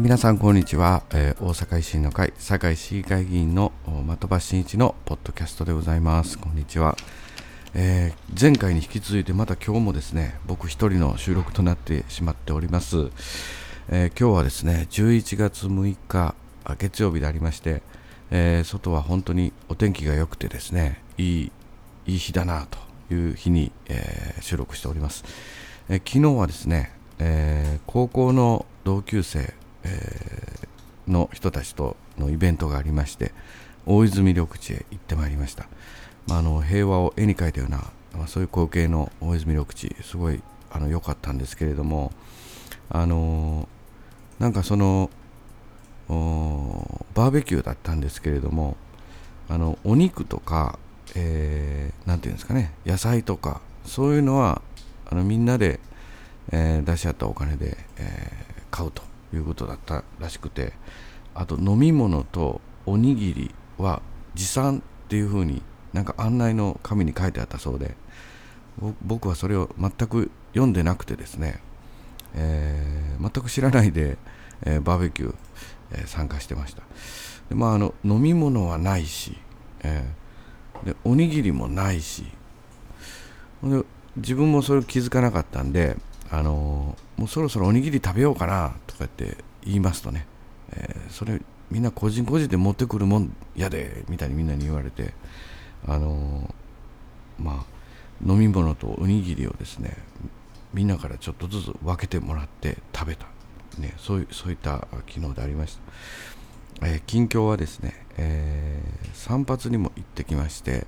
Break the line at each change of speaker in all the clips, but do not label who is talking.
皆さんこんにちは、えー、大阪維新の会堺市議会議員の的場真一のポッドキャストでございます。こんにちは、えー、前回に引き続いてまた今日もですね僕一人の収録となってしまっております、えー、今日はですね11月6日月曜日でありまして、え外は本当にお天気が良くてですねいいいい日だなという日に、え収録しております、え昨日はですね、え高校の同級生えー、の人たちとのイベントがありまして大泉緑地へ行ってまいりました、まあ、あの平和を絵に描いたような、まあ、そういう光景の大泉緑地すごいあの良かったんですけれどもあのー、なんかそのバーベキューだったんですけれどもあのお肉とか何、えー、て言うんですかね野菜とかそういうのはあのみんなで、えー、出し合ったお金で、えー、買うと。いうことだったらしくてあと飲み物とおにぎりは持参っていうふうになんか案内の紙に書いてあったそうで僕はそれを全く読んでなくてですね、えー、全く知らないで、えー、バーベキュー、えー、参加してました。で、まあ、あの飲み物はないし、えでおにぎりもないしで自分もそれを気づかなかったんであのもうそろそろおにぎり食べようかなとかって言いますとね、えー、それみんな個人個人で持ってくるもんやでみたいにみんなに言われてあのまあ飲み物とおにぎりをですねみんなからちょっとずつ分けてもらって食べた、ね、そういそういった機能でありました、えー、近況はですね、えー、散髪にも行ってきまして、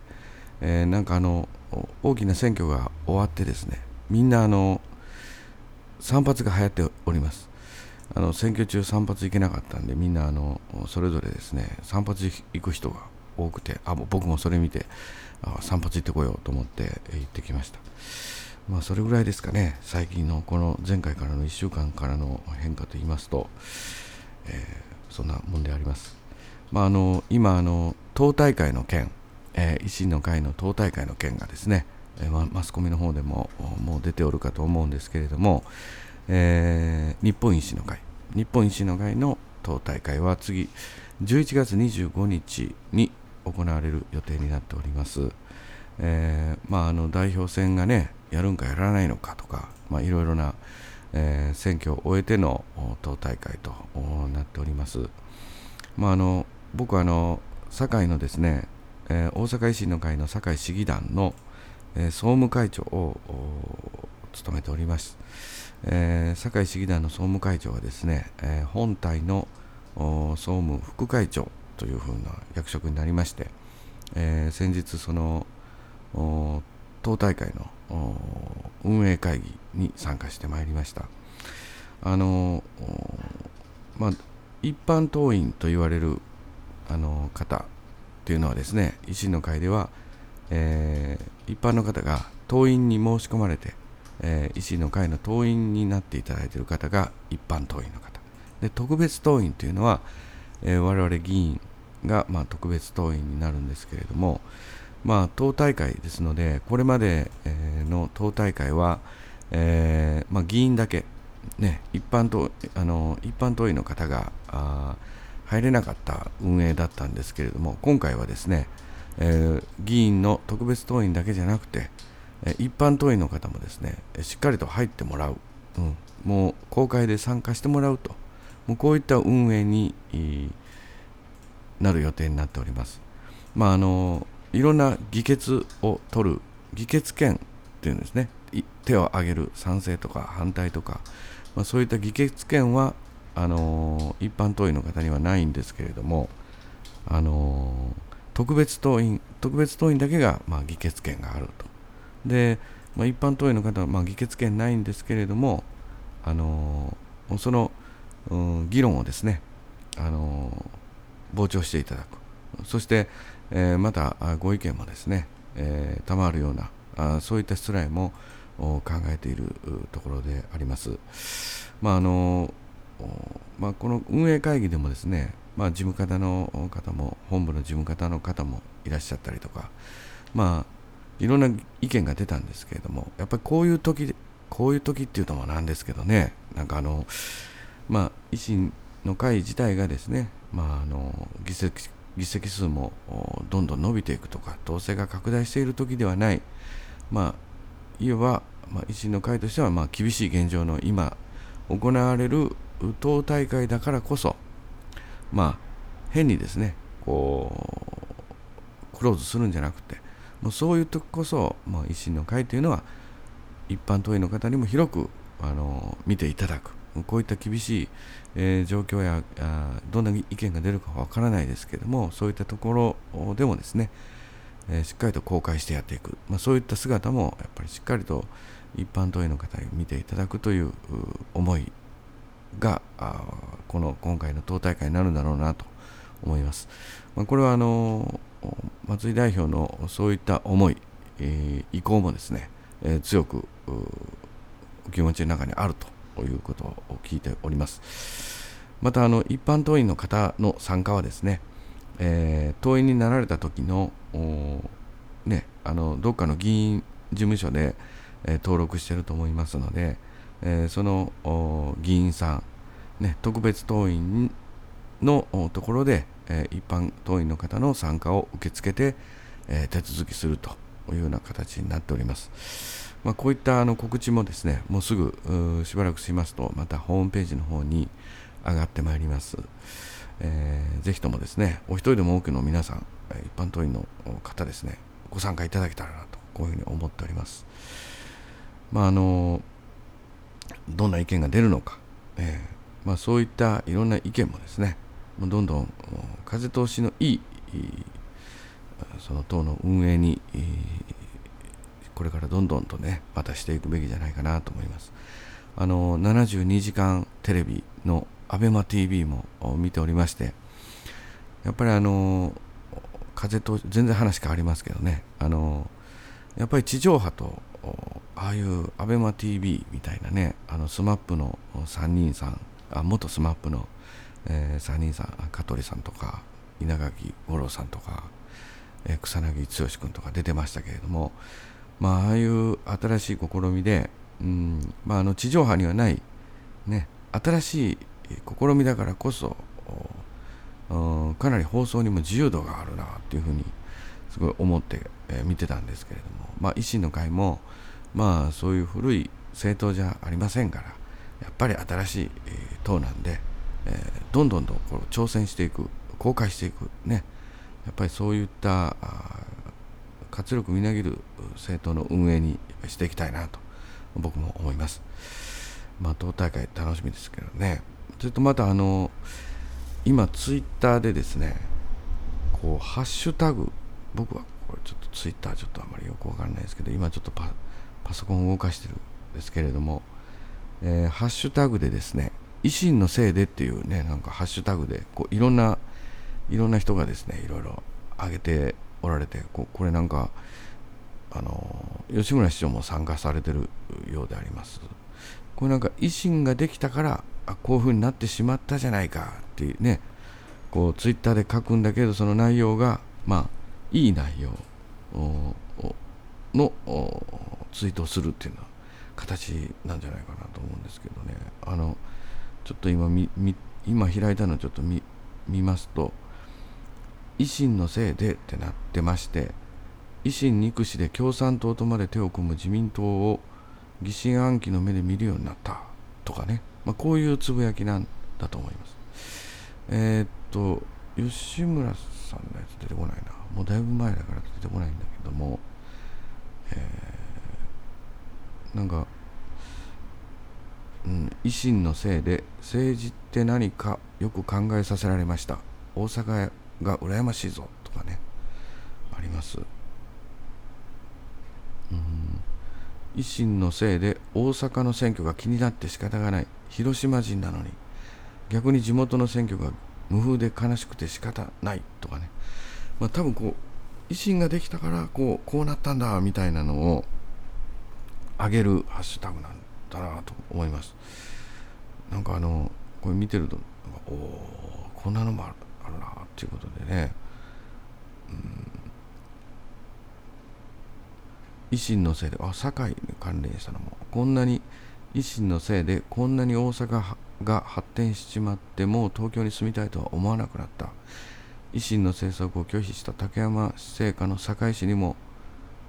えー、なんかあの大きな選挙が終わってですねみんなあの散髪が流行っております。あの選挙中散髪行けなかったんでみんなあのそれぞれですね散髪行く人が多くてあ僕もそれ見てあ散髪行ってこようと思って行ってきました。まあそれぐらいですかね最近のこの前回からの1週間からの変化といいますと、えー、そんなもんであります。まああの今あの党大会の件、えー、維新の会の党大会の件がですねえマスコミの方でももう出ておるかと思うんですけれども、えー、日本維新の会。日本維新の会の党大会は次11月25日に行われる予定になっております、えー、まあ、あの代表選がねやるんかやらないのかとか、まあ、いろいろな、えー、選挙を終えての党大会となっております、まあ、あの僕はあの堺のですね、え大阪維新の会の堺市議団の、えー、総務会長を務めております、えー、堺市議団の総務会長はですね、えー、本体の総務副会長というふうな役職になりまして、えー、先日その党大会の運営会議に参加してまいりました。あのまあ一般党員と言われるあの方というのはですね維新の会では、えー、一般の方が党員に申し込まれて、えー、維新の会の党員になっていただいている方が一般党員の方。で特別党員というのは、えー、我々議員が、まあ、特別党員になるんですけれども、まあ、党大会ですのでこれまで、の党大会は、えーまあ、議員だけ、ね、一般党あの一般党員の方があ入れなかった運営だったんですけれども今回はですねえー、議員の特別党員だけじゃなくて、え一般党員の方もですねしっかりと入ってもらう、うん、もう公開で参加してもらうと。もうこういった運営になる予定になっております。まああのいろんな議決を取る議決権っていうんですね。手を挙げる賛成とか反対とか、まあ、そういった議決権はあの一般党員の方にはないんですけれどもあの特別党員特別党員だけが、まあ、議決権があるとで、まあ、一般党員の方は、まあ、議決権ないんですけれども、あのー、その、うん、議論をですね、あのー、傍聴していただくそして、えー、またご意見もですね、えー、賜るようなあそういった失礼も考えているところであります。まああのまあ、この運営会議でもですね、まあ、事務方の方も本部の事務方の方もいらっしゃったりとかまあいろんな意見が出たんですけれどもやっぱりこういう時こういう時っていうのもなんですけどねなんかあのまあ維新の会自体がですね、まあ、あの議席議席数もどんどん伸びていくとか統制が拡大している時ではない、まあ、いわば、まあ、維新の会としてはまあ厳しい現状の今行われる党大会だからこそ、まあ、変にですねこうクローズするんじゃなくてもうそういう時こそ、まあ、維新の会というのは一般党員の方にも広くあの見ていただく。こういった厳しい、えー、状況やあどんな意見が出るかわからないですけどもそういったところでもですね、えー、しっかりと公開してやっていく、まあ、そういった姿もやっぱりしっかりと一般党員の方に見ていただくという思いがこの今回の党大会になるんだろうなと思います。まあ、これはあの松井代表のそういった思い、えー、意向もですね、えー、強くお気持ちの中にあるということを聞いております。またあの一般党員の方の参加はですね、えー、党員になられた時のね、あのどっかの議員事務所で、えー、登録していると思いますので、えー、その議員さん、ね、特別党員のところで、えー、一般党員の方の参加を受け付けて、えー、手続きするというような形になっております。まあ、こういったあの告知もですね、もうすぐしばらくしますと、またホームページの方に上がってまいります。えー、ぜひともですね、お一人でも多くの皆さん、一般党員の方ですね、ご参加いただけたらなと、こういうふうに思っております。まあ、あのどんな意見が出るのか、えーまあ、そういったいろんな意見もですねどんどん風通しのいいその党の運営にこれからどんどんとねまたしていくべきじゃないかなと思います。あの72時間テレビの ABEMATV も見ておりましてやっぱりあの風と全然話変わりますけどねあのやっぱり地上波とああいう ABEMATV みたいなねあの SMAP の3人さんあ元 SMAP の、えー、3人さん香取さんとか稲垣吾郎さんとか、えー、草薙剛君とか出てましたけれどもまあああいう新しい試みで、うんまあ、あの地上波にはない、ね、新しい試みだからこそかなり放送にも自由度があるなっていうふうにすごい思って、えー、見てたんですけれども、まあ、維新の会も、まあ、そういう古い政党じゃありませんからやっぱり新しい、えー、党なんで、えー、どんどんとこう挑戦していく公開していくねやっぱりそういった活力みなぎる政党の運営にしていきたいなと僕も思います。まあ、党大会楽しみですけどね。それとまたあの今ツイッターでですねこうハッシュタグ僕はこれちょっとツイッターちょっとあまりよくわかんないですけど今ちょっとパパソコンを動かしてるんですけれども、えー、ハッシュタグでですね維新のせいでっていうねなんかハッシュタグでこういろんないろんな人がですねいろいろ上げておられてここれなんかあの吉村市長も参加されてるようであります。これなんか維新ができたからあこういうふうになってしまったじゃないかっていうねこうツイッターで書くんだけどその内容がまあいい内容のツイートをするっていうのは形なんじゃないかなと思うんですけどねあのちょっと今み今開いたのちょっと見見ますと維新のせいでってなってまして維新憎しで共産党とまで手を組む自民党を疑心暗鬼の目で見るようになったとかね、まあ、こういうつぶやきなんだと思います。えー、っと吉村さんのやつ出てこないな。もうだいぶ前だから出てこないんだけども、えー、なんか、うん、維新のせいで政治って何かよく考えさせられました。大阪が羨ましいぞとかね。あります、うん、維新のせいで大阪の選挙が気になって仕方がない。広島人なのに。逆に地元の選挙が無風で悲しくて仕方ないとかね。まあ、多分こう維新ができたからこうこうなったんだみたいなのを上げるハッシュタグなんだなと思います。なんかあのこれ見てるとおおこんなのもあるあるなっていうことでね、うん、維新のせいであ堺に関連したのもこんなに維新のせいでこんなに大阪が発展しちまってもう東京に住みたいとは思わなくなった。維新の政策を拒否した竹山製菓の堺市にも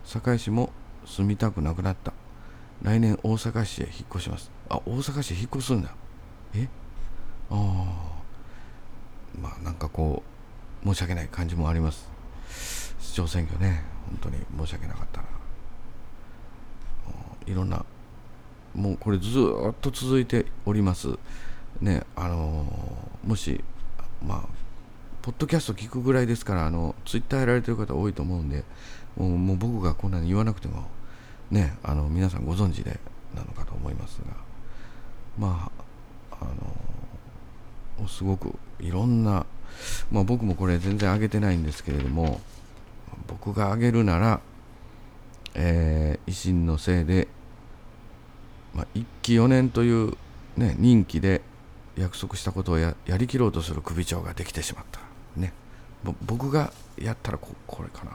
堺市も住みたくなくなった。来年大阪市へ引っ越します。あ大阪市引っ越すんだ。え？ああまあなんかこう申し訳ない感じもあります。市長選挙ね。本当に申し訳なかったな。いろんなもうこれずっと続いております。ねあのもしまあポッドキャスト聞くぐらいですからあのツイッターやられてる方多いと思うんでもうもう僕がこんなに言わなくてもねあの皆さんご存知でなのかと思いますが。まああのすごくいろんな、まあ、僕もこれ全然上げてないんですけれども僕が上げるなら、えー、維新のせいで、まあ、1期4年という、ね、任期で約束したことをやりきろうとする首長ができてしまった。ね、僕がやったらここれかな。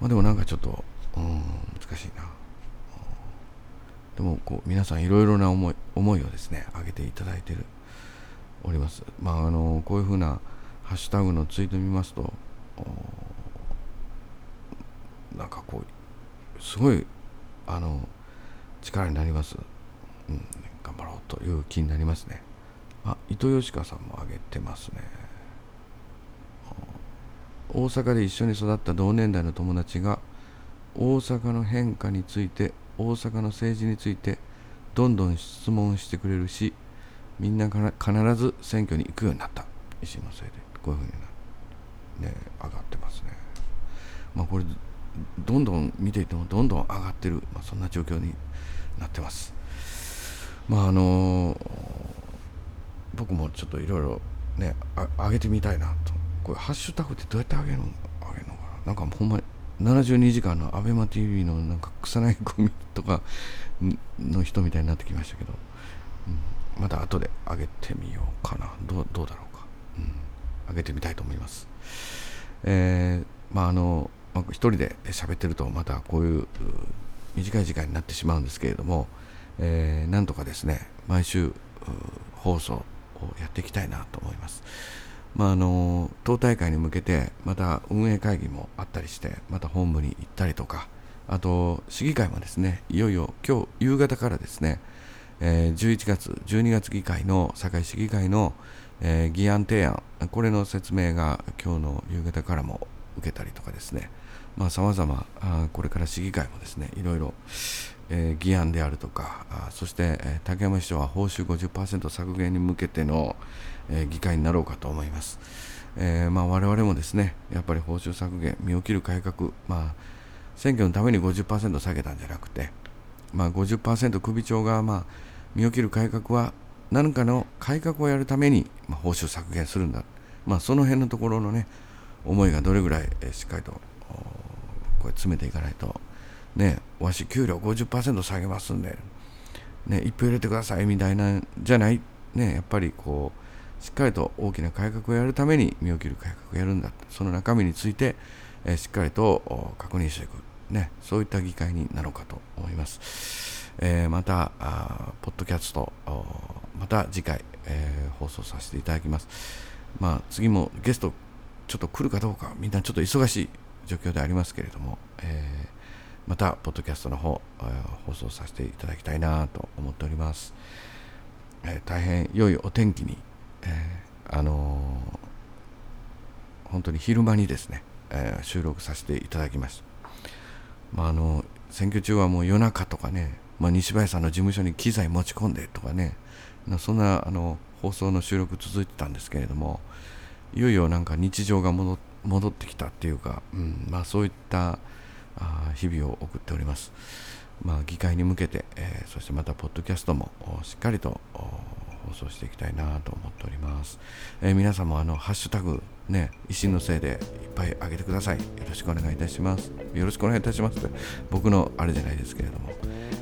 まあ、でもなんかちょっと、うん、難しいな。でもこう皆さんいろいろな思い思いをですね上げていただいてるおります。まああのこういうふうなハッシュタグのツイート見ますとなんかこうすごいあの力になります、うん、頑張ろうという気になりますね。あ糸吉川さんも挙げてますね。大阪で一緒に育った同年代の友達が大阪の変化について大阪の政治についてどんどん質問してくれるしみんなから必ず選挙に行くようになった。維新のせいでこういうふうにね上がってますね。まあこれどんどん見ていてもどんどん上がってる、まあ、そんな状況になってます。まああの僕もちょっといろいろね上げてみたいなと。これハッシュタグってどうやって上げるの上げるのかな。なんかほんまに72時間の ABEMATV のなんか草薙ゴミとかの人みたいになってきましたけど、うん、また後で上げてみようかな。どうどうだろうか、うん、上げてみたいと思います。えー、まああの、まあ、一人で喋ってるとまたこういう短い時間になってしまうんですけれども、えー、なんとかですね毎週放送をやっていきたいなと思います。まあ、あの党大会に向けてまた運営会議もあったりしてまた本部に行ったりとかあと市議会もですねいよいよ今日夕方からですね、えー、11月12月議会の堺市議会の、えー、議案提案これの説明が今日の夕方からも受けたりとかですね。さまざ、まこれから市議会もですねいろいろ、えー、議案であるとかあそして、えー、竹山市長は報酬50%削減に向けての、えー、議会になろうかと思います、えーまあ、我々もですねやっぱり報酬削減身を切る改革、まあ、選挙のために50%下げたんじゃなくて、まあ50%、首長が、まあ、身を切る改革は何かの改革をやるために、まあ、報酬削減するんだ、まあ、その辺のところのね思いがどれぐらい、え、しっかりとこれ詰めていかないとね、わし給料50%下げますんで、ね、一票入れてくださいみたいなんじゃない、ね、やっぱりこう、しっかりと大きな改革をやるために身を切る改革をやるんだ。その中身について、えしっかりと確認していく。ね、そういった議会になろうかと思います。えー、またあ、ポッドキャスト、また次回、えー、放送させていただきます。まあ、次もゲスト、ちょっと来るかどうか、みんなちょっと忙しい状況でありますけれども、えーまたポッドキャストの方え放送させていただきたいなと思っております、えー、大変良いお天気に、えー、あのー、本当に昼間にですね、えー、収録させていただきました。まああの選挙中はもう夜中とかね、まあ、西林さんの事務所に機材持ち込んでとかねそんなあの放送の収録続いてたんですけれどもいよいよなんか日常が戻ってきたっていうか、うんまあ、そういった日々を送っております。まあ、議会に向けて、えー、そしてまたポッドキャストもしっかりと放送していきたいなと思っております。えー、皆さんもあのハッシュタグね、維新のせいでいっぱいあげてください。よろしくお願いいたします。よろしくお願いいたします。僕のあれじゃないですけれども、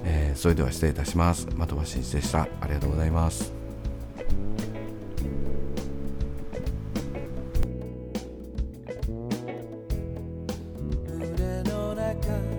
えー、それでは失礼いたします。的場真一でした。ありがとうございます。
America.